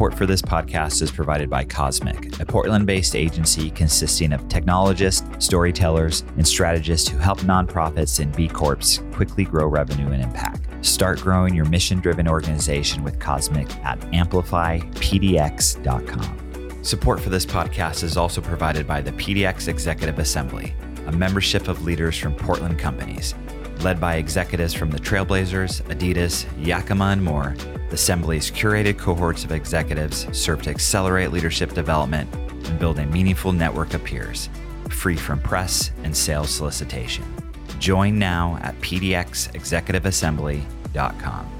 Support for this podcast is provided by Cosmic, a Portland based agency consisting of technologists, storytellers, and strategists who help nonprofits and B Corps quickly grow revenue and impact. Start growing your mission driven organization with Cosmic at amplifypdx.com. Support for this podcast is also provided by the PDX Executive Assembly, a membership of leaders from Portland companies. Led by executives from the Trailblazers, Adidas, Yakima, and more, the Assembly's curated cohorts of executives serve to accelerate leadership development and build a meaningful network of peers, free from press and sales solicitation. Join now at pdxexecutiveassembly.com.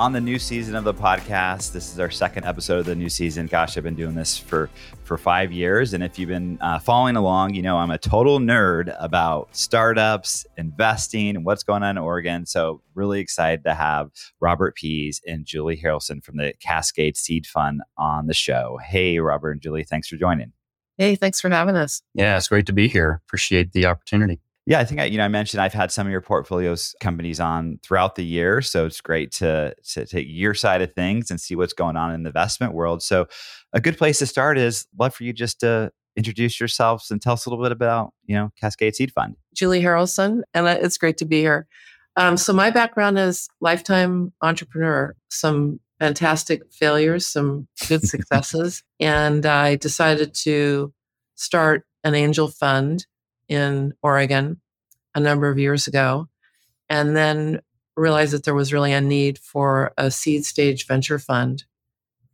on the new season of the podcast. This is our second episode of the new season. Gosh, I've been doing this for for five years, and if you've been uh, following along, you know I'm a total nerd about startups, investing, and what's going on in Oregon. So really excited to have Robert Pease and Julie Harrelson from the Cascade Seed Fund on the show. Hey, Robert and Julie, thanks for joining. Hey, thanks for having us. Yeah, it's great to be here. Appreciate the opportunity. Yeah, I think I, you know I mentioned I've had some of your portfolios companies on throughout the year, so it's great to to take your side of things and see what's going on in the investment world. So, a good place to start is love for you just to introduce yourselves and tell us a little bit about you know Cascade Seed Fund. Julie Harrelson, and it's great to be here. Um, so my background is lifetime entrepreneur. Some fantastic failures, some good successes, and I decided to start an angel fund in Oregon a number of years ago, and then realized that there was really a need for a seed stage venture fund.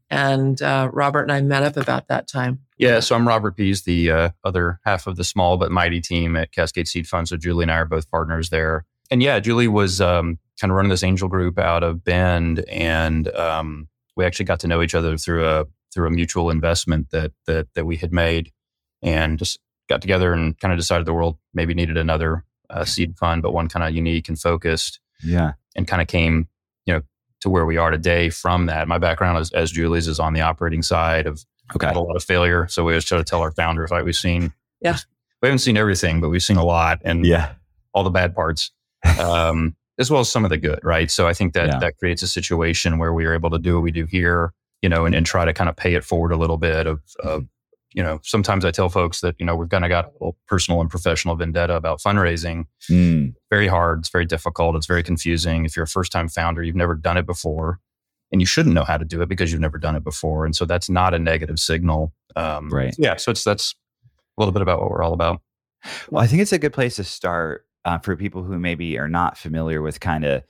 And uh, Robert and I met up about that time. Yeah, so I'm Robert Pease, the uh, other half of the small but mighty team at Cascade Seed Fund. So Julie and I are both partners there. And yeah, Julie was um, kind of running this angel group out of Bend, and um, we actually got to know each other through a through a mutual investment that that that we had made, and just got together and kind of decided the world maybe needed another uh, seed fund, but one kind of unique and focused. Yeah. And kind of came, you know, to where we are today from that. My background is, as Julie's is on the operating side of okay. had a lot of failure. So we always try to tell our founders, like we've seen, yeah, we haven't seen everything, but we've seen a lot and yeah, all the bad parts. Um, as well as some of the good, right? So I think that yeah. that creates a situation where we are able to do what we do here, you know, and, and try to kind of pay it forward a little bit of, of you know, sometimes I tell folks that, you know, we've kind of got a little personal and professional vendetta about fundraising. Mm. Very hard. It's very difficult. It's very confusing. If you're a first time founder, you've never done it before and you shouldn't know how to do it because you've never done it before. And so that's not a negative signal. Um, right. Yeah. So it's, that's a little bit about what we're all about. Well, I think it's a good place to start uh, for people who maybe are not familiar with kind of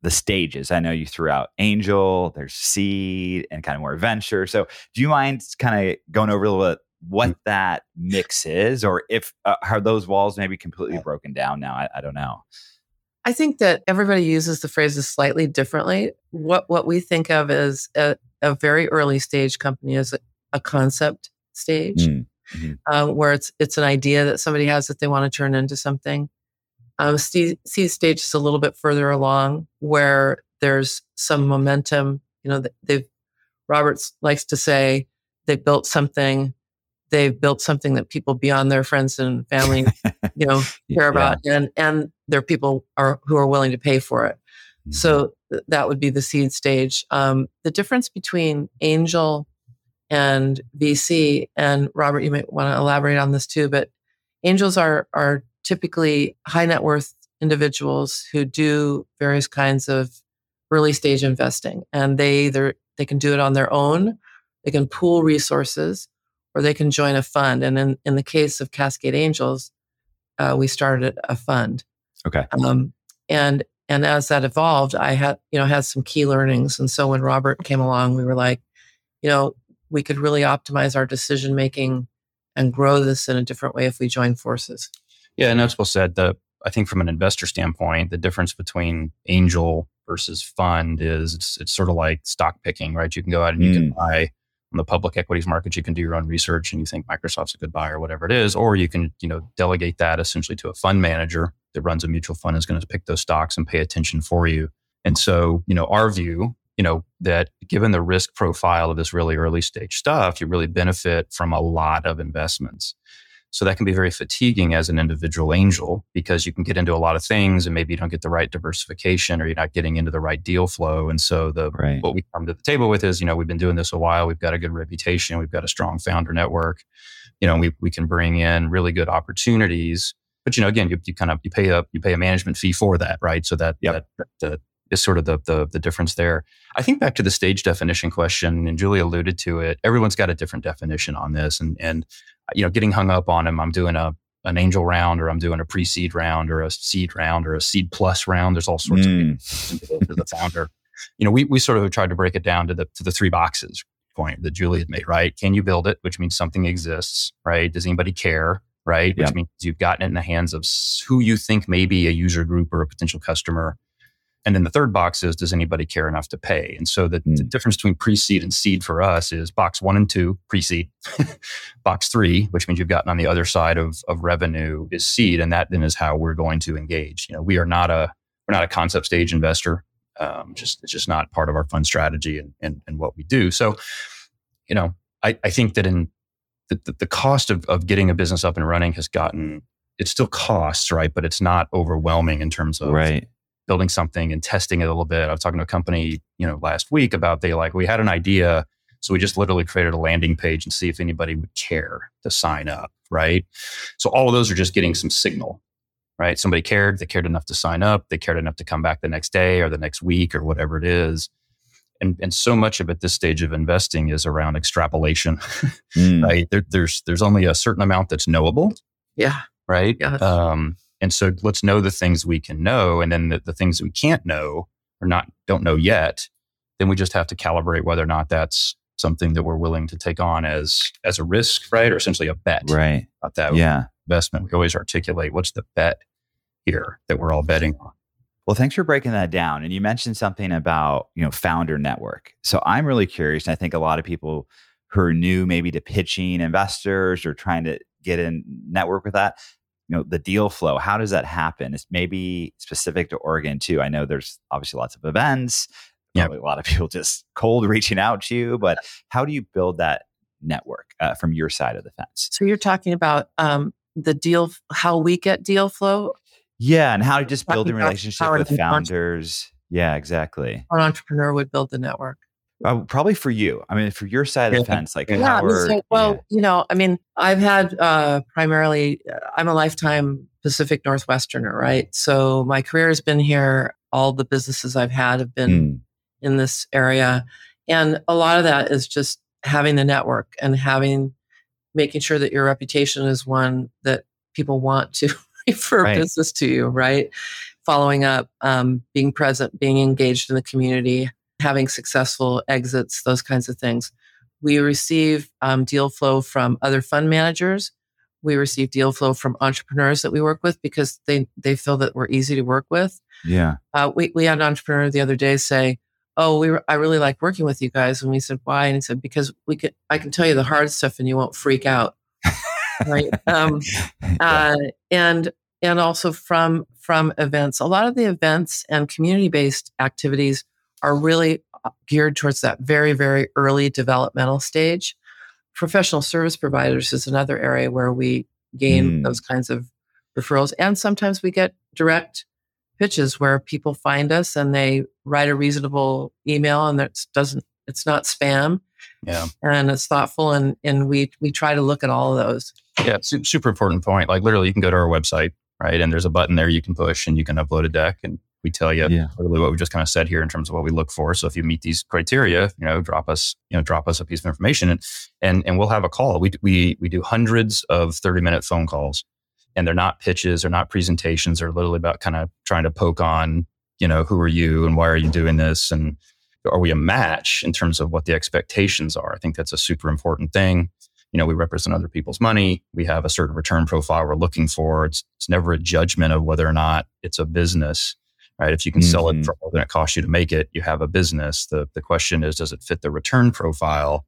the stages. I know you threw out angel, there's seed, and kind of more venture. So, do you mind kind of going over a little bit what mm. that mix is, or if uh, are those walls maybe completely broken down now? I, I don't know. I think that everybody uses the phrases slightly differently. What what we think of as a, a very early stage company is a, a concept stage, mm, mm-hmm. uh, where it's it's an idea that somebody has that they want to turn into something. Um, seed, seed stage is a little bit further along, where there's some momentum. You know, they've Roberts likes to say they built something they've built something that people beyond their friends and family, you know, care about, yeah. and and there are people are who are willing to pay for it. Mm-hmm. So th- that would be the seed stage. Um, the difference between angel and VC, and Robert, you might want to elaborate on this too, but angels are are typically high net worth individuals who do various kinds of early stage investing, and they either they can do it on their own, they can pool resources or they can join a fund. And in, in the case of Cascade Angels, uh, we started a fund. Okay. Um, and and as that evolved, I had you know had some key learnings. And so when Robert came along, we were like, you know, we could really optimize our decision making and grow this in a different way if we join forces. Yeah, and that's well said. The I think from an investor standpoint, the difference between angel versus fund is it's, it's sort of like stock picking, right? You can go out and you can mm. buy on the public equities market. You can do your own research and you think Microsoft's a good buy or whatever it is, or you can you know delegate that essentially to a fund manager that runs a mutual fund is going to pick those stocks and pay attention for you. And so you know our view, you know that given the risk profile of this really early stage stuff, you really benefit from a lot of investments. So that can be very fatiguing as an individual angel because you can get into a lot of things and maybe you don't get the right diversification or you're not getting into the right deal flow. And so the right. what we come to the table with is, you know, we've been doing this a while. We've got a good reputation. We've got a strong founder network. You know, we, we can bring in really good opportunities. But you know, again, you, you kind of you pay a you pay a management fee for that, right? So that yep. that, that is sort of the, the, the difference there. I think back to the stage definition question, and Julie alluded to it. Everyone's got a different definition on this, and and you know, getting hung up on them. I'm doing a an angel round, or I'm doing a pre-seed round, or a seed round, or a seed plus round. There's all sorts mm. of to the founder. You know, we we sort of tried to break it down to the to the three boxes point that Julie had made. Right? Can you build it? Which means something exists. Right? Does anybody care? Right? Which means you've gotten it in the hands of who you think may be a user group or a potential customer and then the third box is, does anybody care enough to pay? And so the, mm. the difference between pre seed and seed for us is box one and two, pre seed. box three, which means you've gotten on the other side of, of revenue, is seed. And that then is how we're going to engage. You know, we are not a, we're not a concept stage investor. Um, just, it's just not part of our fund strategy and, and, and what we do. So, you know, I, I think that in the, the, the cost of, of getting a business up and running has gotten, it still costs, right? But it's not overwhelming in terms of right building something and testing it a little bit. I was talking to a company, you know, last week about they like we had an idea, so we just literally created a landing page and see if anybody would care to sign up, right? So all of those are just getting some signal, right? Somebody cared, they cared enough to sign up, they cared enough to come back the next day or the next week or whatever it is. And, and so much of at this stage of investing is around extrapolation. Mm. right? There, there's there's only a certain amount that's knowable. Yeah. Right. Yeah. Um, and so let's know the things we can know. And then the, the things we can't know or not don't know yet, then we just have to calibrate whether or not that's something that we're willing to take on as as a risk, right? Or essentially a bet. Right. About that yeah. investment. We always articulate what's the bet here that we're all betting on. Well, thanks for breaking that down. And you mentioned something about, you know, founder network. So I'm really curious. And I think a lot of people who are new maybe to pitching investors or trying to get in network with that, you know the deal flow how does that happen? It's maybe specific to oregon too. I know there's obviously lots of events yeah. a lot of people just cold reaching out to you but how do you build that network uh, from your side of the fence? So you're talking about um, the deal how we get deal flow? Yeah and how to just build a relationship with founders. Yeah exactly. An entrepreneur would build the network uh, probably for you. I mean, for your side of the fence, like yeah. so, well, yeah. you know, I mean, I've had uh, primarily. Uh, I'm a lifetime Pacific Northwesterner, right? So my career has been here. All the businesses I've had have been mm. in this area, and a lot of that is just having the network and having making sure that your reputation is one that people want to refer right. business to you, right? Following up, um, being present, being engaged in the community, having successful exits, those kinds of things. We receive um, deal flow from other fund managers. We receive deal flow from entrepreneurs that we work with because they, they feel that we're easy to work with. Yeah. Uh, we, we had an entrepreneur the other day say, Oh, we were, I really like working with you guys. And we said, Why? And he said, Because we could, I can tell you the hard stuff and you won't freak out. right. Um, uh, and and also from from events. A lot of the events and community based activities are really uh, geared towards that very, very early developmental stage. Professional service providers is another area where we gain mm. those kinds of referrals. And sometimes we get direct pitches where people find us and they write a reasonable email and it doesn't, it's not spam. Yeah. And it's thoughtful. And, and we, we try to look at all of those. Yeah. Super important point. Like literally you can go to our website, right? And there's a button there you can push and you can upload a deck and we tell you yeah. literally what we just kind of said here in terms of what we look for. So if you meet these criteria, you know, drop us, you know, drop us a piece of information and and and we'll have a call. We we we do hundreds of 30 minute phone calls and they're not pitches, they're not presentations, they're literally about kind of trying to poke on, you know, who are you and why are you doing this and are we a match in terms of what the expectations are? I think that's a super important thing. You know, we represent other people's money. We have a certain return profile we're looking for. It's, it's never a judgment of whether or not it's a business right? If you can mm-hmm. sell it mm-hmm. for more than it costs you to make it, you have a business. The, the question is, does it fit the return profile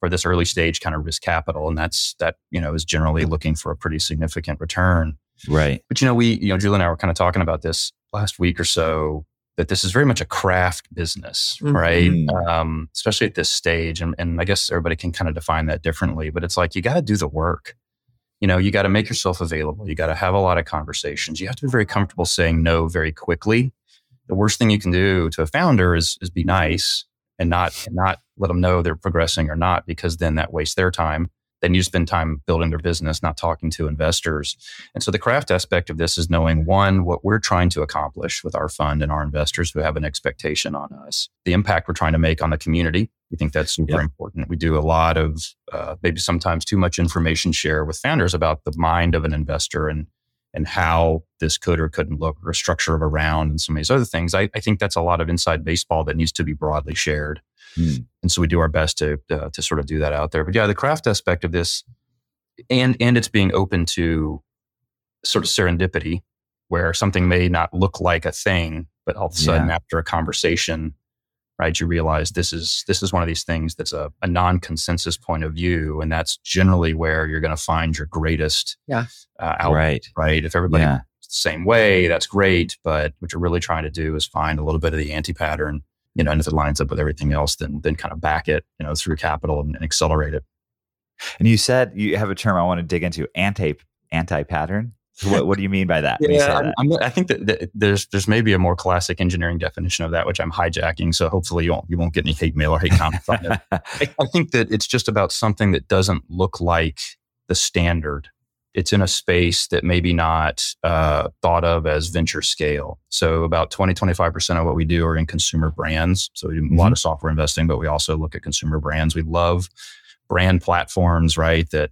for this early stage kind of risk capital? And that's, that, you know, is generally looking for a pretty significant return. Right. But, you know, we, you know, Julie and I were kind of talking about this last week or so that this is very much a craft business, mm-hmm. right? Um, especially at this stage. And, and I guess everybody can kind of define that differently, but it's like you got to do the work. You know, you got to make yourself available. You got to have a lot of conversations. You have to be very comfortable saying no very quickly. The worst thing you can do to a founder is, is be nice and not and not let them know they're progressing or not, because then that wastes their time then you spend time building their business, not talking to investors. And so the craft aspect of this is knowing one, what we're trying to accomplish with our fund and our investors who have an expectation on us, the impact we're trying to make on the community. We think that's super yeah. important. We do a lot of uh, maybe sometimes too much information share with founders about the mind of an investor and and how this could or couldn't look or a structure of a round and some of these other things. I, I think that's a lot of inside baseball that needs to be broadly shared. Mm. And so we do our best to uh, to sort of do that out there. But yeah, the craft aspect of this, and and it's being open to sort of serendipity, where something may not look like a thing, but all of a sudden yeah. after a conversation, right, you realize this is this is one of these things that's a, a non-consensus point of view, and that's generally where you're going to find your greatest yeah uh, right right. If everybody yeah. the same way, that's great, but what you're really trying to do is find a little bit of the anti pattern you know, and if it lines up with everything else, then then kind of back it, you know, through capital and, and accelerate it. And you said you have a term I want to dig into anti anti pattern. what, what do you mean by that? yeah, that? I think that, that, there's there's maybe a more classic engineering definition of that, which I'm hijacking. So hopefully you won't you won't get any hate mail or hate comments on it. I, I think that it's just about something that doesn't look like the standard it's in a space that maybe not uh, thought of as venture scale. So about 20, 25% of what we do are in consumer brands. So we do mm-hmm. a lot mm-hmm. of software investing, but we also look at consumer brands. We love brand platforms, right? That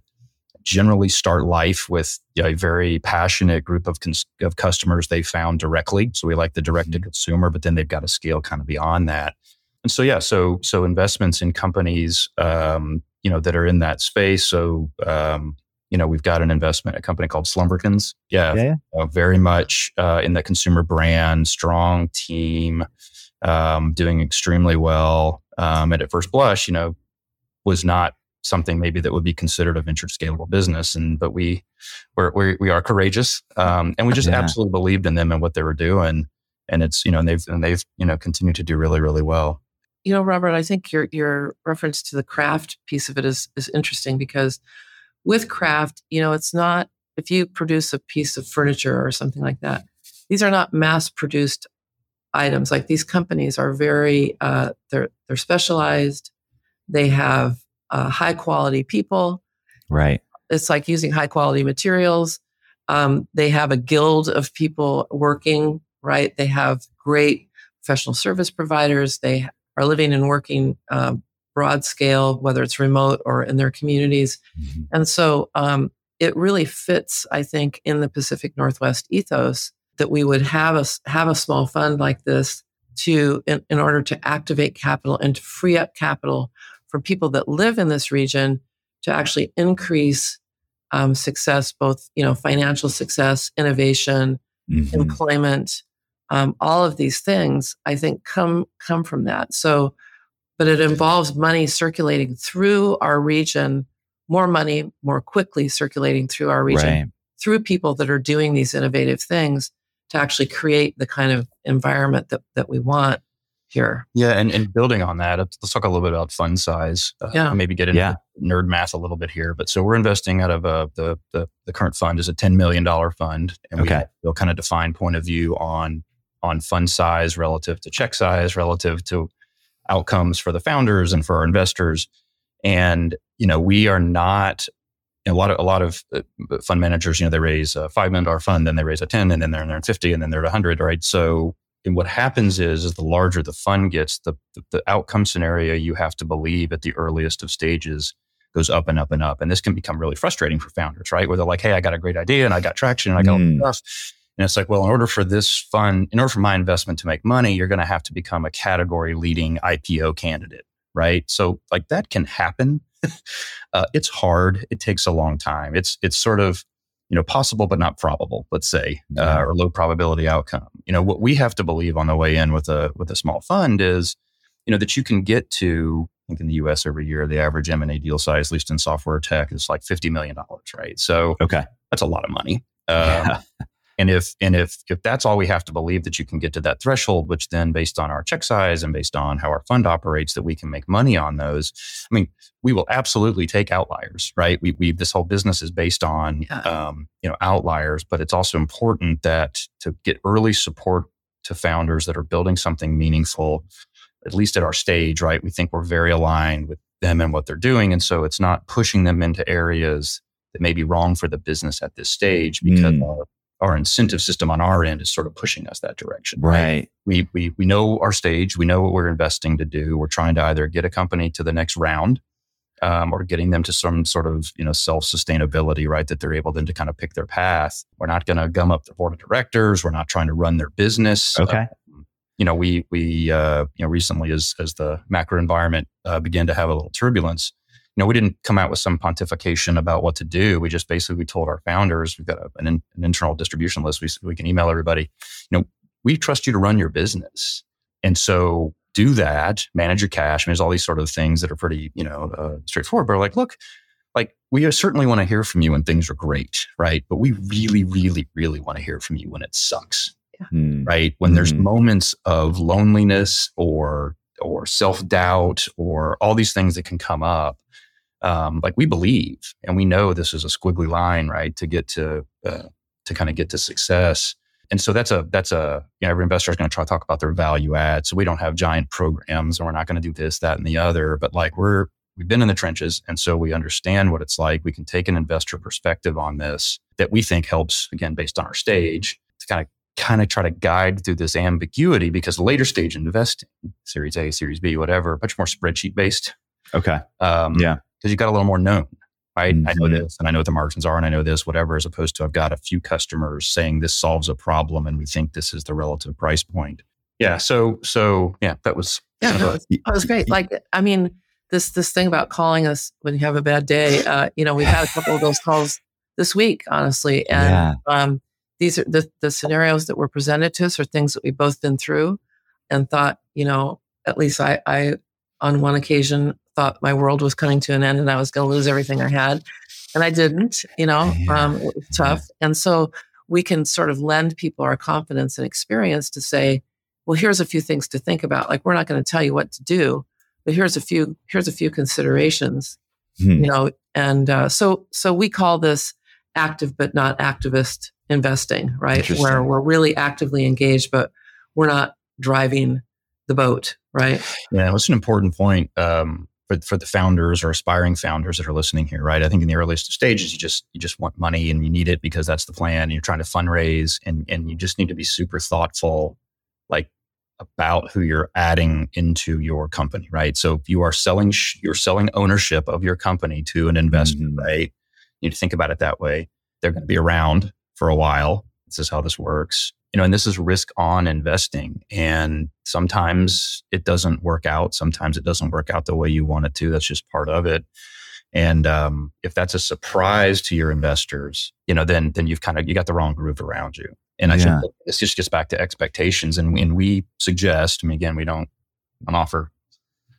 generally start life with a very passionate group of, cons- of customers they found directly. So we like the direct to mm-hmm. consumer, but then they've got to scale kind of beyond that. And so, yeah, so, so investments in companies, um, you know, that are in that space. So, um, you know, we've got an investment, a company called Slumberkins. Yeah, yeah, yeah. Uh, very much uh, in the consumer brand, strong team, um, doing extremely well. Um, and at first blush, you know, was not something maybe that would be considered a venture scalable business. And but we we're, we're we are courageous, um, and we just yeah. absolutely believed in them and what they were doing. And it's you know, and they've and they've you know continued to do really really well. You know, Robert, I think your your reference to the craft piece of it is is interesting because with craft, you know, it's not if you produce a piece of furniture or something like that, these are not mass produced items. Like these companies are very, uh, they're, they're specialized. They have uh, high quality people. Right. It's like using high quality materials. Um, they have a guild of people working, right? They have great professional service providers. They are living and working um, broad scale, whether it's remote or in their communities. Mm-hmm. And so um, it really fits, I think, in the Pacific Northwest ethos that we would have a, have a small fund like this to in, in order to activate capital and to free up capital for people that live in this region to actually increase um, success, both you know financial success, innovation, mm-hmm. employment, um, all of these things. I think come come from that. So but it involves money circulating through our region, more money more quickly circulating through our region right. through people that are doing these innovative things to actually create the kind of environment that, that we want here. Yeah, and, and building on that, let's talk a little bit about fund size. Uh, yeah. Maybe get into yeah. nerd math a little bit here. But so we're investing out of uh, the, the, the current fund is a $10 million fund. And okay. we will kind of define point of view on on fund size relative to check size, relative to outcomes for the founders and for our investors. And you know, we are not a lot of a lot of uh, fund managers. You know, they raise a five million dollar fund, then they raise a ten, and then they're in fifty, and then they're at hundred. Right. So, and what happens is, is the larger the fund gets, the, the the outcome scenario you have to believe at the earliest of stages goes up and up and up. And this can become really frustrating for founders, right? Where they're like, hey, I got a great idea and I got traction and I got mm. stuff. And it's like, well, in order for this fund, in order for my investment to make money, you're going to have to become a category leading IPO candidate, right? So, like that can happen. uh, it's hard. It takes a long time. It's it's sort of you know, possible but not probable, let's say, uh, or low probability outcome. You know, what we have to believe on the way in with a with a small fund is, you know, that you can get to. I think in the U.S. every year, the average M and A deal size, at least in software tech, is like fifty million dollars, right? So, okay, that's a lot of money. Um, yeah. And if and if if that's all we have to believe that you can get to that threshold, which then based on our check size and based on how our fund operates, that we can make money on those. I mean, we will absolutely take outliers, right? We we this whole business is based on yeah. um, you know outliers, but it's also important that to get early support to founders that are building something meaningful, at least at our stage, right? We think we're very aligned with them and what they're doing, and so it's not pushing them into areas that may be wrong for the business at this stage because mm our incentive system on our end is sort of pushing us that direction. Right. right. We, we, we know our stage. We know what we're investing to do. We're trying to either get a company to the next round um, or getting them to some sort of you know self sustainability, right? That they're able then to kind of pick their path. We're not going to gum up the board of directors. We're not trying to run their business. Okay. Um, you know, we we uh, you know recently as as the macro environment uh, began to have a little turbulence, you know, we didn't come out with some pontification about what to do. We just basically we told our founders, we've got a, an, an, internal distribution list. We, we can email everybody, you know, we trust you to run your business. And so do that, manage your cash. I mean, there's all these sort of things that are pretty, you know, uh, straightforward, but like, look, like we certainly want to hear from you when things are great, right? But we really, really, really want to hear from you when it sucks, yeah. Hmm. right? When mm. there's hmm. moments of loneliness or or self doubt or all these things that can come up um, like we believe and we know this is a squiggly line, right, to get to uh, to kind of get to success. And so that's a that's a you know, every investor is going to try to talk about their value add. So we don't have giant programs, and we're not going to do this, that, and the other. But like we're we've been in the trenches, and so we understand what it's like. We can take an investor perspective on this that we think helps again based on our stage to kind of kind of try to guide through this ambiguity because later stage investing, Series A, Series B, whatever, much more spreadsheet based. Okay. Um, yeah because you got a little more known, right? Mm-hmm. I know mm-hmm. this and I know what the margins are and I know this, whatever, as opposed to I've got a few customers saying this solves a problem and we think this is the relative price point. Yeah. So, so yeah, that was, yeah, that was, that was great. Like, I mean, this, this thing about calling us when you have a bad day, uh, you know, we've had a couple of those calls this week, honestly. And, yeah. um, these are the, the scenarios that were presented to us are things that we've both been through and thought, you know, at least I, I, on one occasion thought my world was coming to an end and I was going to lose everything I had. And I didn't, you know, yeah. um, it was tough. Yeah. And so we can sort of lend people our confidence and experience to say, well, here's a few things to think about. Like, we're not going to tell you what to do, but here's a few, here's a few considerations, hmm. you know, and uh, so, so we call this active, but not activist investing, right? Where we're really actively engaged, but we're not driving the boat, right? Yeah, that's an important point. Um, for, for the founders or aspiring founders that are listening here, right? I think in the earliest stages, you just you just want money and you need it because that's the plan. And you're trying to fundraise, and and you just need to be super thoughtful, like about who you're adding into your company, right? So if you are selling sh- you're selling ownership of your company to an investor, mm-hmm. right? You need to think about it that way. They're going to be around for a while. This is how this works you know, and this is risk on investing. And sometimes it doesn't work out. Sometimes it doesn't work out the way you want it to. That's just part of it. And um, if that's a surprise to your investors, you know, then then you've kind of you got the wrong groove around you. And I yeah. think this just gets back to expectations. And, and we suggest, I mean, again, we don't offer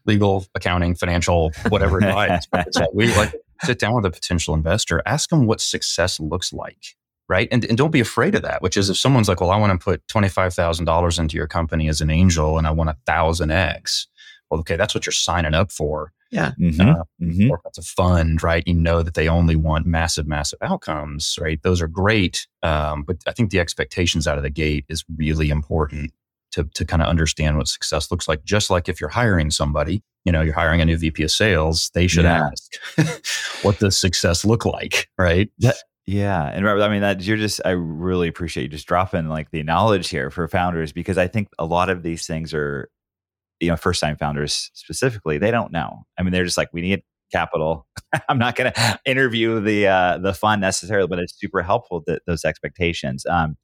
legal, accounting, financial, whatever advice. we like sit down with a potential investor, ask them what success looks like right? And, and don't be afraid of that, which is if someone's like, well, I want to put $25,000 into your company as an angel and I want a thousand X. Well, okay, that's what you're signing up for. Yeah. Mm-hmm. Uh, mm-hmm. Or that's a fund, right? You know that they only want massive, massive outcomes, right? Those are great. Um, but I think the expectations out of the gate is really important to, to kind of understand what success looks like. Just like if you're hiring somebody, you know, you're hiring a new VP of sales, they should yeah. ask, what does success look like, right? That, yeah, and I mean that you're just I really appreciate you just dropping like the knowledge here for founders because I think a lot of these things are you know first time founders specifically they don't know. I mean they're just like we need capital. I'm not going to interview the uh, the fund necessarily, but it's super helpful that those expectations. Um,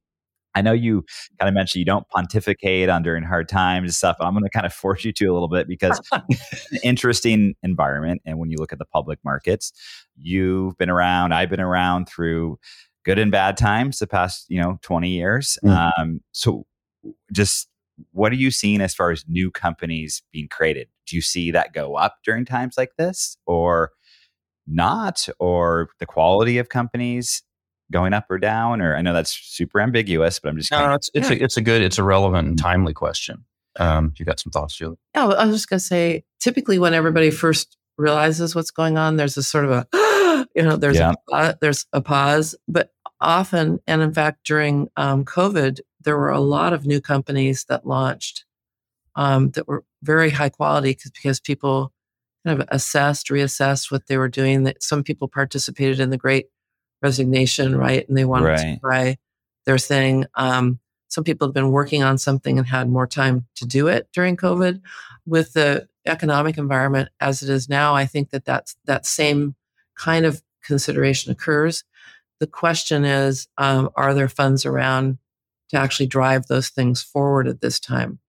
I know you kind of mentioned you don't pontificate on during hard times and stuff. I'm going to kind of force you to a little bit because interesting environment. And when you look at the public markets, you've been around, I've been around through good and bad times the past, you know, 20 years. Mm-hmm. Um, so just what are you seeing as far as new companies being created? Do you see that go up during times like this or not? Or the quality of companies going up or down? Or I know that's super ambiguous, but I'm just no, it's it's, yeah. a, it's a good, it's a relevant and timely question. Um, you got some thoughts, Julie? Yeah, I was just gonna say, typically when everybody first realizes what's going on, there's a sort of a, you know, there's yeah. a, there's a pause, but often, and in fact, during um, COVID, there were a lot of new companies that launched um, that were very high quality because because people kind of assessed, reassessed what they were doing. That some people participated in the Great Resignation, right, and they wanted right. to try their thing. Um, some people have been working on something and had more time to do it during COVID. With the economic environment as it is now, I think that that's that same kind of consideration occurs. The question is, um, are there funds around to actually drive those things forward at this time?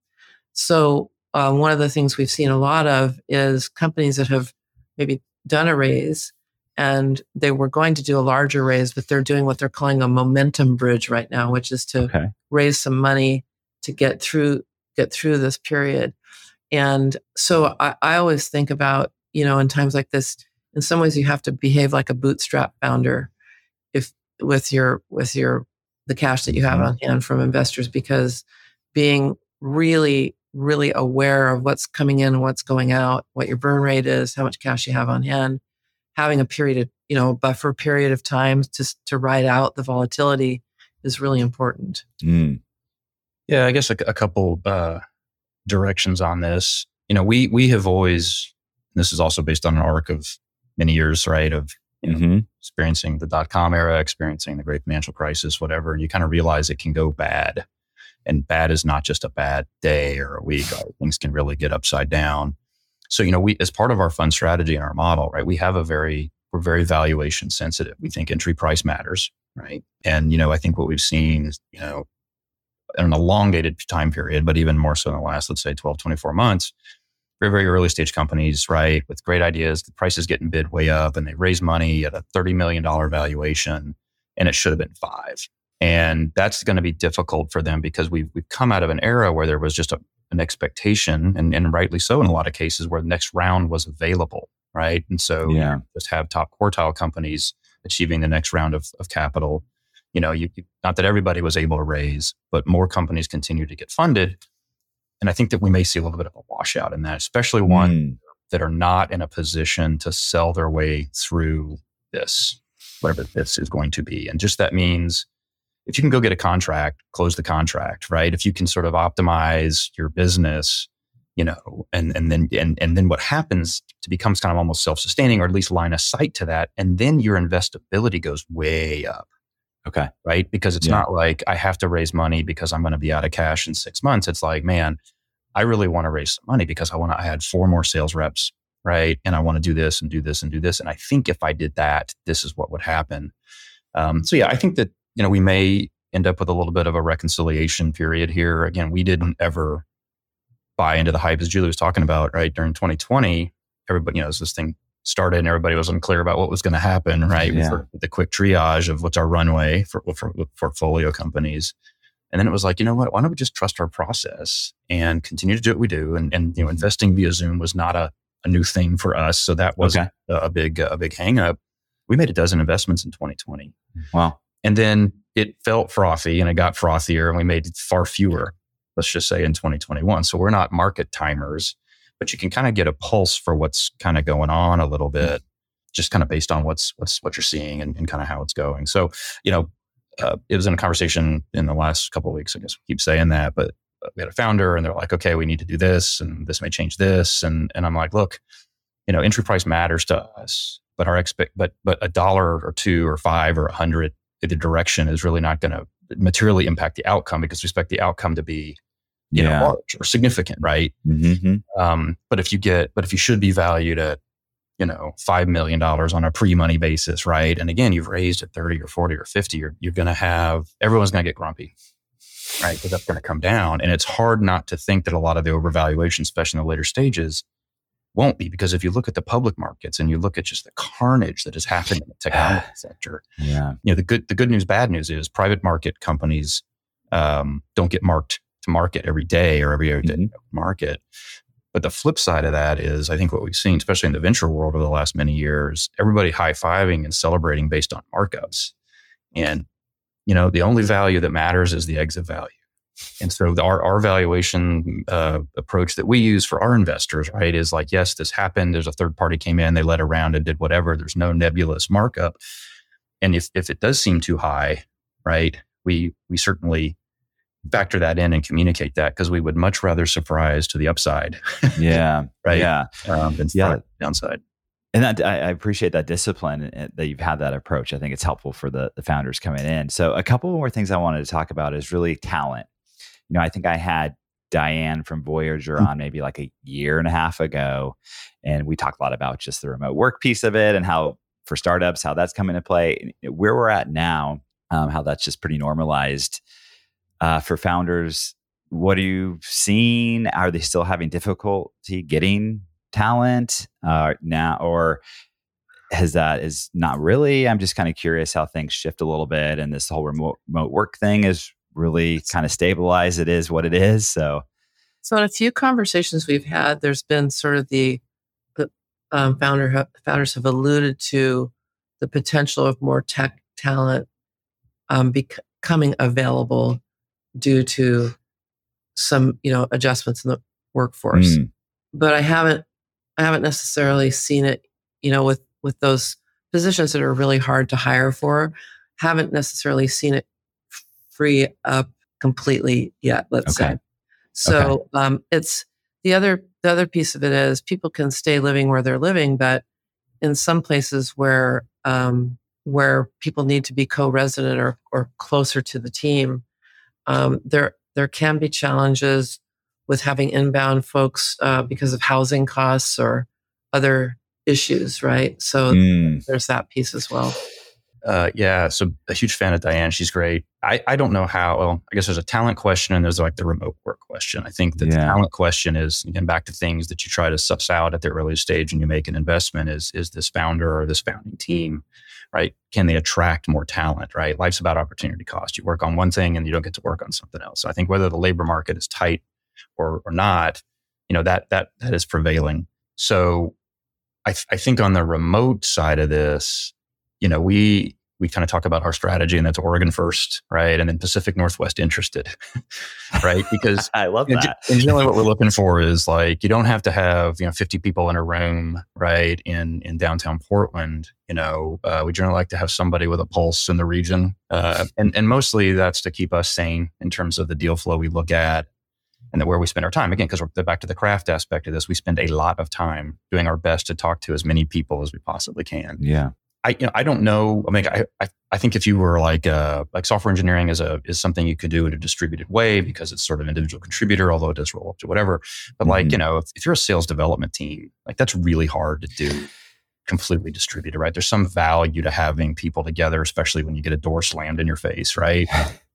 So, uh, one of the things we've seen a lot of is companies that have maybe done a raise and they were going to do a larger raise, but they're doing what they're calling a momentum bridge right now, which is to okay. raise some money to get through get through this period. And so I, I always think about, you know, in times like this, in some ways you have to behave like a bootstrap founder if with your with your the cash that you have mm-hmm. on hand from investors because being really really aware of what's coming in and what's going out what your burn rate is how much cash you have on hand having a period of you know buffer period of time to to ride out the volatility is really important mm. yeah i guess a, a couple uh, directions on this you know we we have always this is also based on an arc of many years right of you know, mm-hmm. experiencing the dot com era, experiencing the great financial crisis, whatever. And you kind of realize it can go bad. And bad is not just a bad day or a week. Things can really get upside down. So, you know, we, as part of our fund strategy and our model, right, we have a very, we're very valuation sensitive. We think entry price matters, right? And, you know, I think what we've seen is, you know, in an elongated time period, but even more so in the last, let's say 12, 24 months, very, very early stage companies, right, with great ideas. The price is getting bid way up and they raise money at a $30 million valuation and it should have been five. And that's going to be difficult for them because we've, we've come out of an era where there was just a, an expectation, and, and rightly so in a lot of cases, where the next round was available, right? And so yeah. just have top quartile companies achieving the next round of, of capital. You know, you, not that everybody was able to raise, but more companies continue to get funded. And I think that we may see a little bit of a washout in that, especially one mm. that are not in a position to sell their way through this, whatever this is going to be. And just that means if you can go get a contract, close the contract, right? If you can sort of optimize your business, you know, and and then and and then what happens to becomes kind of almost self-sustaining or at least line of sight to that. And then your investability goes way up. Okay. Right. Because it's yeah. not like I have to raise money because I'm going to be out of cash in six months. It's like, man, I really want to raise some money because I want to, I had four more sales reps. Right. And I want to do this and do this and do this. And I think if I did that, this is what would happen. Um, so yeah, I think that, you know, we may end up with a little bit of a reconciliation period here. Again, we didn't ever buy into the hype as Julie was talking about, right? During 2020, everybody, you know, as this thing started and everybody was unclear about what was going to happen, right? Yeah. For the quick triage of what's our runway for, for, for portfolio companies. And then it was like, you know what? Why don't we just trust our process and continue to do what we do? And, and you know, mm-hmm. investing via Zoom was not a, a new thing for us, so that was okay. a, a, big uh, a big hangup. We made a dozen investments in 2020. Wow! And then it felt frothy, and it got frothier, and we made far fewer. Let's just say in 2021. So we're not market timers but you can kind of get a pulse for what's kind of going on a little bit, just kind of based on what's what's what you're seeing and, and kind of how it's going. So, you know, uh, it was in a conversation in the last couple of weeks. I guess we keep saying that, but uh, we had a founder, and they're like, "Okay, we need to do this, and this may change this," and and I'm like, "Look, you know, entry price matters to us, but our expect, but but a dollar or two or five or a hundred, the direction is really not going to materially impact the outcome because we expect the outcome to be you yeah. know, large or significant, right? Mm-hmm. Um, but if you get, but if you should be valued at, you know, five million dollars on a pre-money basis, right? And again, you've raised at thirty or forty or fifty, you're you're going to have everyone's going to get grumpy, right? Because that's going to come down, and it's hard not to think that a lot of the overvaluation, especially in the later stages, won't be because if you look at the public markets and you look at just the carnage that has happened in the technology sector, yeah, you know the good the good news, bad news is private market companies um, don't get marked to market every day or every other day mm-hmm. market. But the flip side of that is, I think what we've seen, especially in the venture world over the last many years, everybody high fiving and celebrating based on markups. And, you know, the only value that matters is the exit value. And so the, our, our valuation uh, approach that we use for our investors, right, is like, yes, this happened. There's a third party came in, they led around and did whatever. There's no nebulous markup. And if, if it does seem too high, right, we, we certainly factor that in and communicate that because we would much rather surprise to the upside. Yeah. right. Yeah. Um, than yeah. downside. And that, I, I appreciate that discipline that you've had that approach. I think it's helpful for the, the founders coming in. So a couple more things I wanted to talk about is really talent. You know, I think I had Diane from Voyager mm-hmm. on maybe like a year and a half ago. And we talked a lot about just the remote work piece of it and how for startups, how that's come into play. Where we're at now, um, how that's just pretty normalized uh, for founders. What are you seeing? Are they still having difficulty getting talent uh, now, or has that is not really? I'm just kind of curious how things shift a little bit, and this whole remote, remote work thing is really kind of stabilize. It is what it is. So, so in a few conversations we've had, there's been sort of the the um, founder founders have alluded to the potential of more tech talent um, becoming available due to some you know adjustments in the workforce mm. but i haven't i haven't necessarily seen it you know with with those positions that are really hard to hire for haven't necessarily seen it free up completely yet let's okay. say so okay. um, it's the other the other piece of it is people can stay living where they're living but in some places where um, where people need to be co-resident or, or closer to the team um, there there can be challenges with having inbound folks uh, because of housing costs or other issues, right? So mm. there's that piece as well. Uh, yeah, so a huge fan of Diane. She's great. I, I don't know how. Well, I guess there's a talent question and there's like the remote work question. I think that yeah. the talent question is again back to things that you try to suss out at the early stage and you make an investment. Is is this founder or this founding team right? Can they attract more talent, right? Life's about opportunity cost. You work on one thing and you don't get to work on something else. So I think whether the labor market is tight or, or not, you know, that, that, that is prevailing. So I, th- I think on the remote side of this, you know, we, we kind of talk about our strategy and that's Oregon first, right? And then Pacific Northwest interested, right? Because I love that. And generally what we're looking for is like, you don't have to have, you know, 50 people in a room, right? In, in downtown Portland, you know, uh, we generally like to have somebody with a pulse in the region. Uh, and, and mostly that's to keep us sane in terms of the deal flow we look at and that where we spend our time again because we're back to the craft aspect of this we spend a lot of time doing our best to talk to as many people as we possibly can yeah I you know, I don't know. I mean, I, I, I think if you were like uh, like software engineering is a is something you could do in a distributed way because it's sort of individual contributor, although it does roll up to whatever. But mm-hmm. like you know, if, if you're a sales development team, like that's really hard to do completely distributed, right? There's some value to having people together, especially when you get a door slammed in your face, right?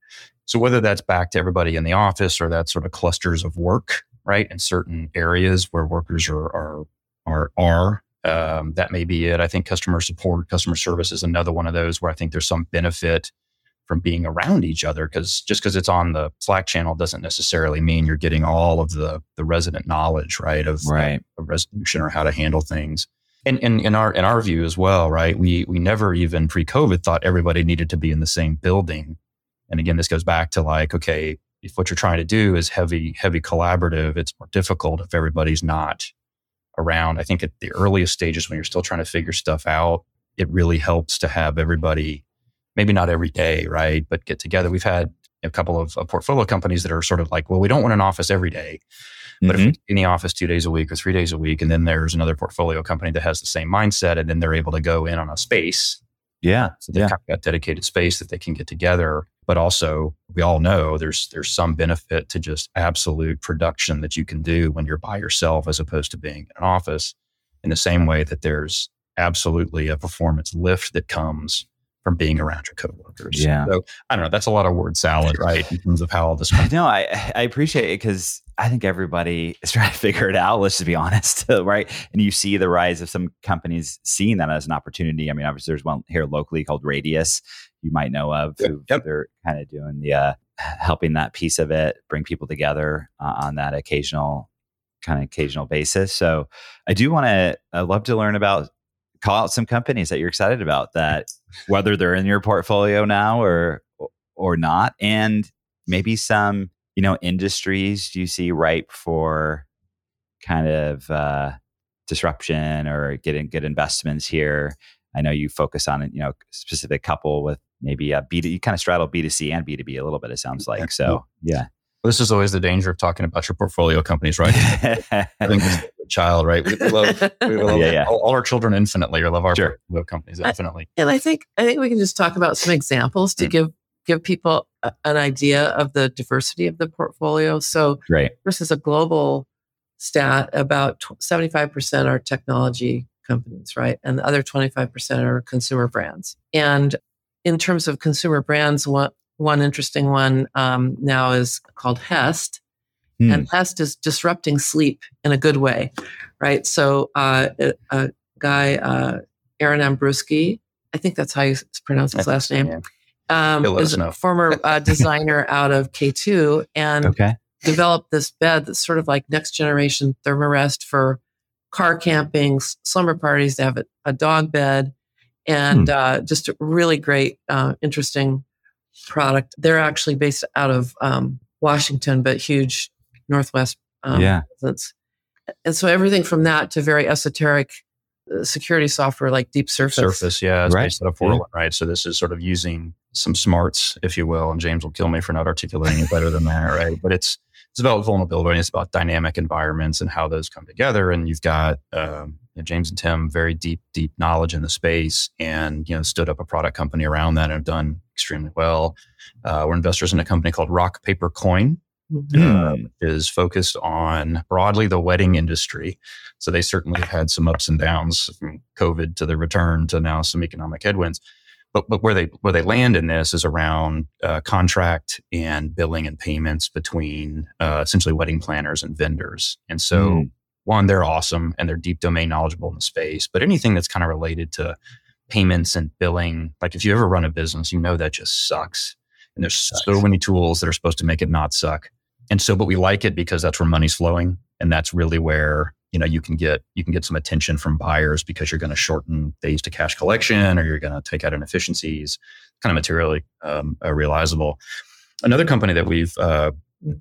so whether that's back to everybody in the office or that sort of clusters of work, right, in certain areas where workers are are are are um, that may be it. I think customer support, customer service is another one of those where I think there's some benefit from being around each other because just because it's on the Slack channel doesn't necessarily mean you're getting all of the the resident knowledge, right, of, right. of resolution or how to handle things. And, and in our in our view as well, right? We we never even pre-COVID thought everybody needed to be in the same building. And again, this goes back to like, okay, if what you're trying to do is heavy heavy collaborative, it's more difficult if everybody's not around. I think at the earliest stages when you're still trying to figure stuff out, it really helps to have everybody, maybe not every day, right? But get together. We've had a couple of, of portfolio companies that are sort of like, well, we don't want an office every day. But mm-hmm. if in the office two days a week or three days a week, and then there's another portfolio company that has the same mindset, and then they're able to go in on a space. Yeah. So they've yeah. got dedicated space that they can get together but also we all know there's there's some benefit to just absolute production that you can do when you're by yourself as opposed to being in an office in the same way that there's absolutely a performance lift that comes from being around your coworkers. Yeah. So I don't know. That's a lot of word salad, right? In terms of how all this. No, I I appreciate it because I think everybody is trying to figure it out. Let's just be honest, right? And you see the rise of some companies seeing that as an opportunity. I mean, obviously, there's one here locally called Radius. You might know of. Yep. yep. They're kind of doing the uh, helping that piece of it, bring people together uh, on that occasional kind of occasional basis. So I do want to. I love to learn about call out some companies that you're excited about that whether they're in your portfolio now or or not and maybe some you know industries you see ripe for kind of uh, disruption or getting good investments here i know you focus on you know specific couple with maybe a b you kind of straddle b2c and b2b a little bit it sounds like so yeah this is always the danger of talking about your portfolio companies, right? I think it's a child, right? We love, we love yeah, yeah. All, all, our children infinitely, or love our sure. portfolio companies infinitely. I, and I think I think we can just talk about some examples to mm. give give people a, an idea of the diversity of the portfolio. So, right. this is a global stat. About seventy five percent are technology companies, right, and the other twenty five percent are consumer brands. And in terms of consumer brands, one one interesting one um, now is called Hest. Mm. And Hest is disrupting sleep in a good way, right? So uh, a, a, guy, uh, Aaron Ambruski, I think that's how you pronounce his last name, yeah. um, is a former uh, designer out of K2 and okay. developed this bed that's sort of like next generation thermarest for car camping, slumber parties. They have a, a dog bed and mm. just a really great, uh, interesting product. They're actually based out of um, Washington, but huge Northwest um, yeah. presence. And so everything from that to very esoteric uh, security software like Deep Surface. Surface, yeah, it's right. based out of Portland, yeah. right? So this is sort of using some smarts, if you will. And James will kill me for not articulating it better than that, right? But it's it's about vulnerability. It's about dynamic environments and how those come together. And you've got um, you know, James and Tim very deep, deep knowledge in the space, and you know stood up a product company around that and have done extremely well. Uh, we're investors in a company called Rock Paper Coin, mm-hmm. Um, is focused on broadly the wedding industry. So they certainly have had some ups and downs from COVID to the return to now some economic headwinds. But, but where they where they land in this is around uh, contract and billing and payments between uh, essentially wedding planners and vendors. And so, mm. one, they're awesome and they're deep domain knowledgeable in the space. But anything that's kind of related to payments and billing, like if you ever run a business, you know that just sucks. And there's so many tools that are supposed to make it not suck. And so, but we like it because that's where money's flowing. And that's really where, you know, you can get, you can get some attention from buyers because you're going to shorten days to cash collection or you're going to take out inefficiencies, kind of materially um, uh, realizable. Another company that we've uh,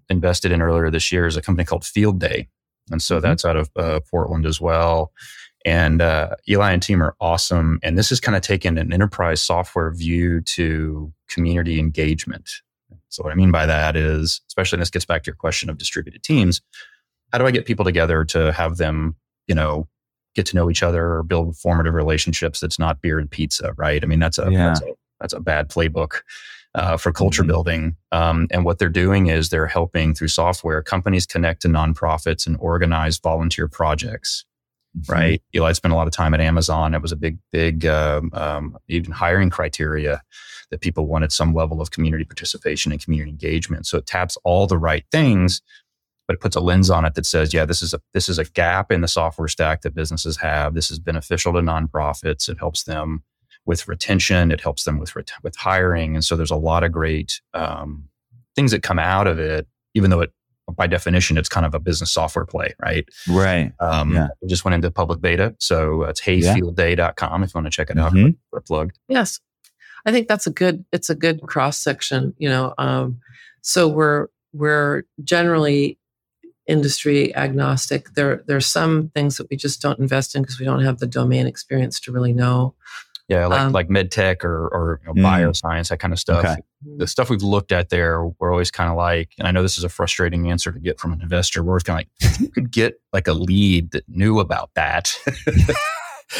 invested in earlier this year is a company called Field Day. And so mm-hmm. that's out of uh, Portland as well. And uh, Eli and team are awesome. And this has kind of taken an enterprise software view to community engagement. So, what I mean by that is, especially, and this gets back to your question of distributed teams, how do I get people together to have them, you know, get to know each other or build formative relationships that's not beer and pizza, right? I mean, that's a, yeah. that's, a that's a bad playbook. Uh, for culture mm-hmm. building. Um, and what they're doing is they're helping through software companies connect to nonprofits and organize volunteer projects mm-hmm. right? Eli spent a lot of time at Amazon. It was a big, big, um, um, even hiring criteria that people wanted some level of community participation and community engagement. So it taps all the right things, but it puts a lens on it that says, yeah, this is a this is a gap in the software stack that businesses have. This is beneficial to nonprofits. It helps them with retention. It helps them with ret- with hiring. And so there's a lot of great um, things that come out of it, even though it by definition, it's kind of a business software play, right? Right. Um, yeah. We just went into public beta. So it's heyfieldday.com if you want to check it out mm-hmm. for a plug. Yes. I think that's a good, it's a good cross section, you know. Um, so we're, we're generally industry agnostic. There, there are some things that we just don't invest in because we don't have the domain experience to really know. Yeah, like um, like med tech or or you know, mm, bioscience, that kind of stuff. Okay. The stuff we've looked at there, we're always kind of like, and I know this is a frustrating answer to get from an investor. We're always kind of like, you could get like a lead that knew about that,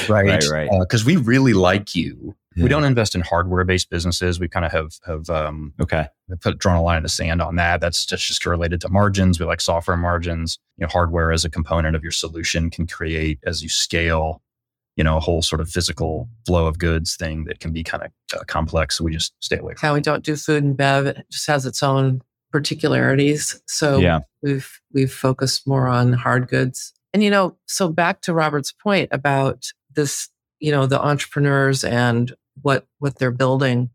right? Right, Because uh, we really like you. Yeah. We don't invest in hardware based businesses. We kind of have have um, okay put drawn a line in the sand on that. That's just just related to margins. We like software margins. You know, hardware as a component of your solution can create as you scale you know, a whole sort of physical flow of goods thing that can be kind of uh, complex. So we just stay away from. How we don't do food and bev, it just has its own particularities. So yeah. we've we've focused more on hard goods. And you know, so back to Robert's point about this, you know, the entrepreneurs and what what they're building.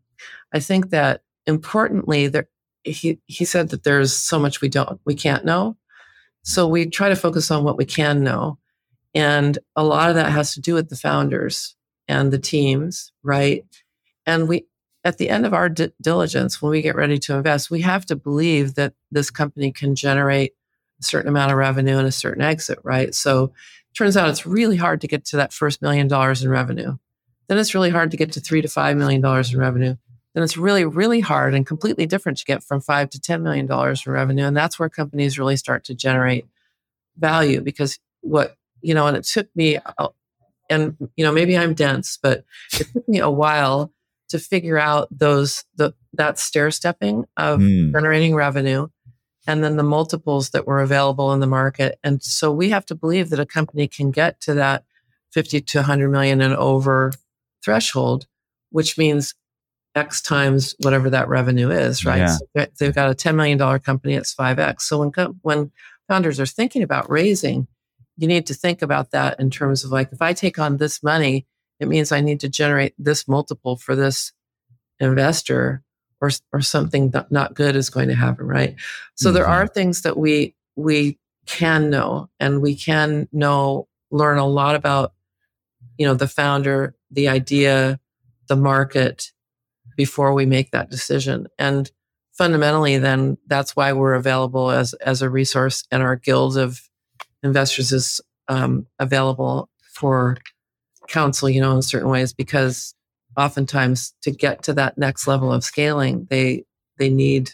I think that importantly, there he he said that there's so much we don't we can't know. So we try to focus on what we can know. And a lot of that has to do with the founders and the teams, right? And we, at the end of our di- diligence, when we get ready to invest, we have to believe that this company can generate a certain amount of revenue and a certain exit, right? So it turns out it's really hard to get to that first million dollars in revenue. Then it's really hard to get to three to five million dollars in revenue. Then it's really, really hard and completely different to get from five to ten million dollars in revenue. And that's where companies really start to generate value because what you know, and it took me, uh, and you know, maybe I'm dense, but it took me a while to figure out those the that stair stepping of mm. generating revenue and then the multiples that were available in the market. And so we have to believe that a company can get to that 50 to 100 million and over threshold, which means X times whatever that revenue is, right? Yeah. So they've got a $10 million company, it's 5X. So when, when founders are thinking about raising, you need to think about that in terms of like, if I take on this money, it means I need to generate this multiple for this investor or, or something not good is going to happen. Right. So mm-hmm. there are things that we, we can know and we can know, learn a lot about, you know, the founder, the idea, the market before we make that decision. And fundamentally, then that's why we're available as, as a resource and our guild of investors is um, available for counsel, you know, in certain ways, because oftentimes to get to that next level of scaling, they they need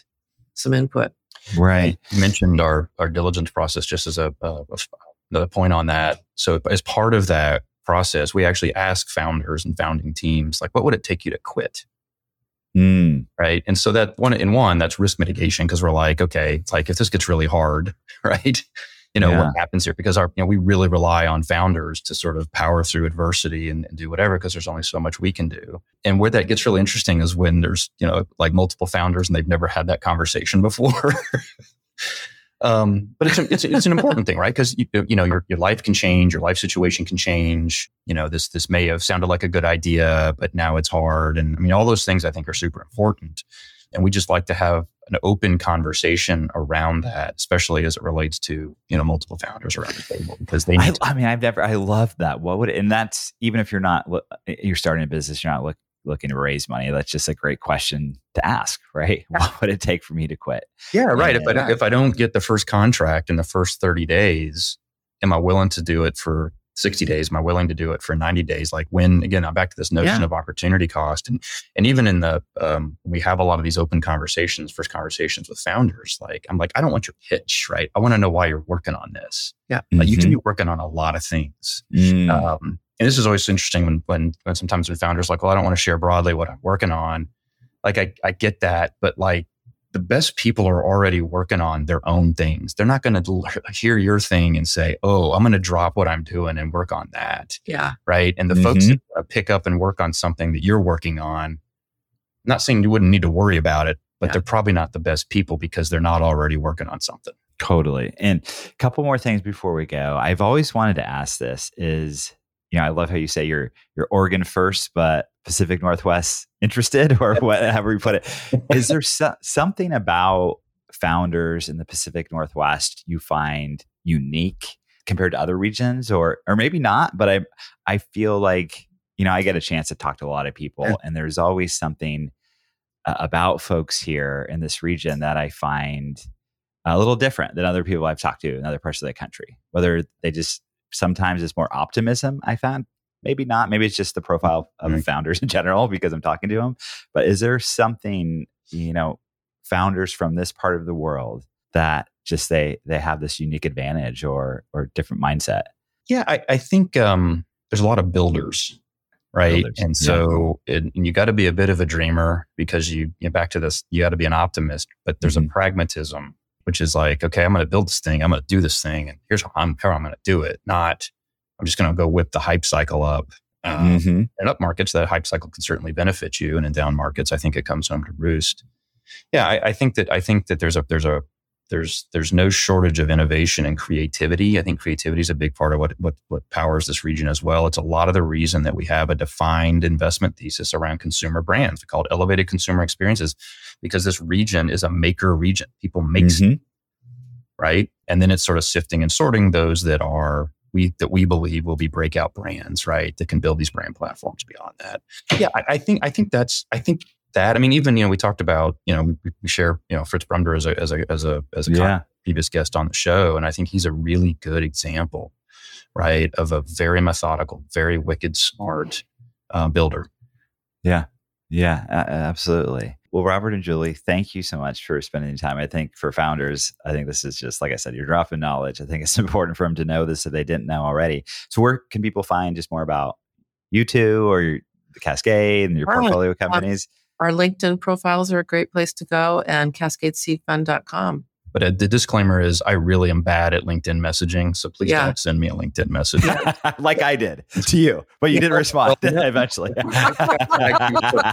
some input. Right. You mentioned our our diligence process just as a, a, another point on that. So as part of that process, we actually ask founders and founding teams, like, what would it take you to quit? Mm. Right. And so that one in one, that's risk mitigation because we're like, okay, it's like if this gets really hard, right? You know, yeah. what happens here because our, you know, we really rely on founders to sort of power through adversity and, and do whatever because there's only so much we can do. And where that gets really interesting is when there's, you know, like multiple founders and they've never had that conversation before. um, but it's, it's, it's an important thing, right? Because, you, you know, your, your life can change, your life situation can change. You know, this, this may have sounded like a good idea, but now it's hard. And I mean, all those things I think are super important. And we just like to have an open conversation around that, especially as it relates to you know multiple founders around the table because they. I, I, mean, I've never. I love that. What would and that's even if you're not eh, you're starting a business, you're not look, looking to raise money. That's just a great question to ask, right? What would it take for me to quit? Yeah, right. And, if I if I don't get the first contract in the first thirty days, am I willing to do it for 60 days? Am I willing to do it for 90 days? Like when, again, I'm back to this notion yeah. of opportunity cost. And, and even in the, um, we have a lot of these open conversations, first conversations with founders. Like, I'm like, I don't want your pitch, right? I want to know why you're working on this. Yeah. Like mm-hmm. you can be working on a lot of things. Mm. Um, and this is always interesting when, when, when sometimes when founders like, well, I don't want to share broadly what I'm working on. Like I, I get that, but like the best people are already working on their own things. They're not going to hear your thing and say, "Oh, I'm going to drop what I'm doing and work on that." Yeah. Right. And the mm-hmm. folks that pick up and work on something that you're working on, I'm not saying you wouldn't need to worry about it, but yeah. they're probably not the best people because they're not already working on something. Totally. And a couple more things before we go. I've always wanted to ask this is, you know, I love how you say you're you're Oregon first, but Pacific Northwest interested, or whatever you put it. Is there so- something about founders in the Pacific Northwest you find unique compared to other regions, or or maybe not? But I I feel like you know I get a chance to talk to a lot of people, and there's always something uh, about folks here in this region that I find a little different than other people I've talked to in other parts of the country. Whether they just sometimes it's more optimism I found maybe not. Maybe it's just the profile of right. founders in general because I'm talking to them. But is there something, you know, founders from this part of the world that just they they have this unique advantage or or different mindset? Yeah, I, I think um, there's a lot of builders, right? Builders. And so yeah. it, and you got to be a bit of a dreamer because you, you know, back to this, you got to be an optimist. But there's mm-hmm. a pragmatism, which is like, okay, I'm going to build this thing, I'm going to do this thing, and here's how I'm how I'm going to do it. Not I'm just going to go whip the hype cycle up. Um, mm-hmm. And up markets, that hype cycle can certainly benefit you, and in down markets, I think it comes home to roost. Yeah, I, I think that I think that there's a there's a there's there's no shortage of innovation and creativity. I think creativity is a big part of what what what powers this region as well. It's a lot of the reason that we have a defined investment thesis around consumer brands called elevated consumer experiences, because this region is a maker region. People make mm-hmm. right, and then it's sort of sifting and sorting those that are we that we believe will be breakout brands, right? That can build these brand platforms beyond that. Yeah, I, I think I think that's I think that. I mean, even you know, we talked about you know we, we share you know Fritz Brumder as a as a as a as a yeah. previous guest on the show, and I think he's a really good example, right, of a very methodical, very wicked smart uh, builder. Yeah, yeah, absolutely. Well, Robert and Julie, thank you so much for spending time. I think for founders, I think this is just like I said, you're dropping knowledge. I think it's important for them to know this if they didn't know already. So, where can people find just more about you two or your, the Cascade and your portfolio companies? Our LinkedIn profiles are a great place to go and cascadeseedfund.com. But uh, the disclaimer is I really am bad at LinkedIn messaging. So please yeah. don't send me a LinkedIn message. like I did to you, but you didn't respond eventually. uh,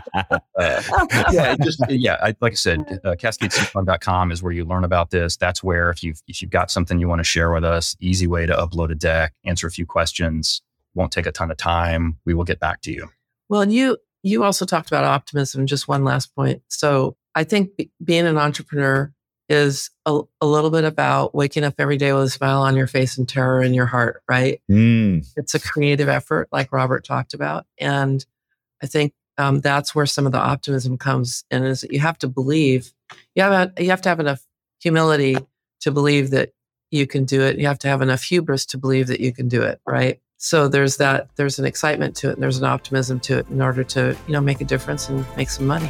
yeah, just, yeah. I, like I said, uh, cascadeseedfund.com is where you learn about this. That's where if you've, if you've got something you want to share with us, easy way to upload a deck, answer a few questions, won't take a ton of time. We will get back to you. Well, and you you also talked about optimism. Just one last point. So I think b- being an entrepreneur is a, a, little bit about waking up every day with a smile on your face and terror in your heart, right? Mm. It's a creative effort, like Robert talked about. And I think um, that's where some of the optimism comes in is that you have to believe, you have, you have to have enough humility to believe that you can do it. You have to have enough hubris to believe that you can do it, right? So there's that, there's an excitement to it and there's an optimism to it in order to, you know, make a difference and make some money.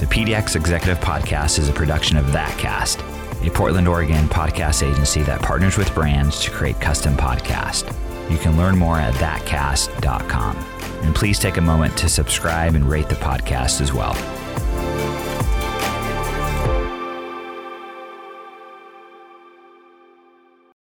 The PDX Executive Podcast is a production of ThatCast, a Portland, Oregon podcast agency that partners with brands to create custom podcasts. You can learn more at thatcast.com. And please take a moment to subscribe and rate the podcast as well.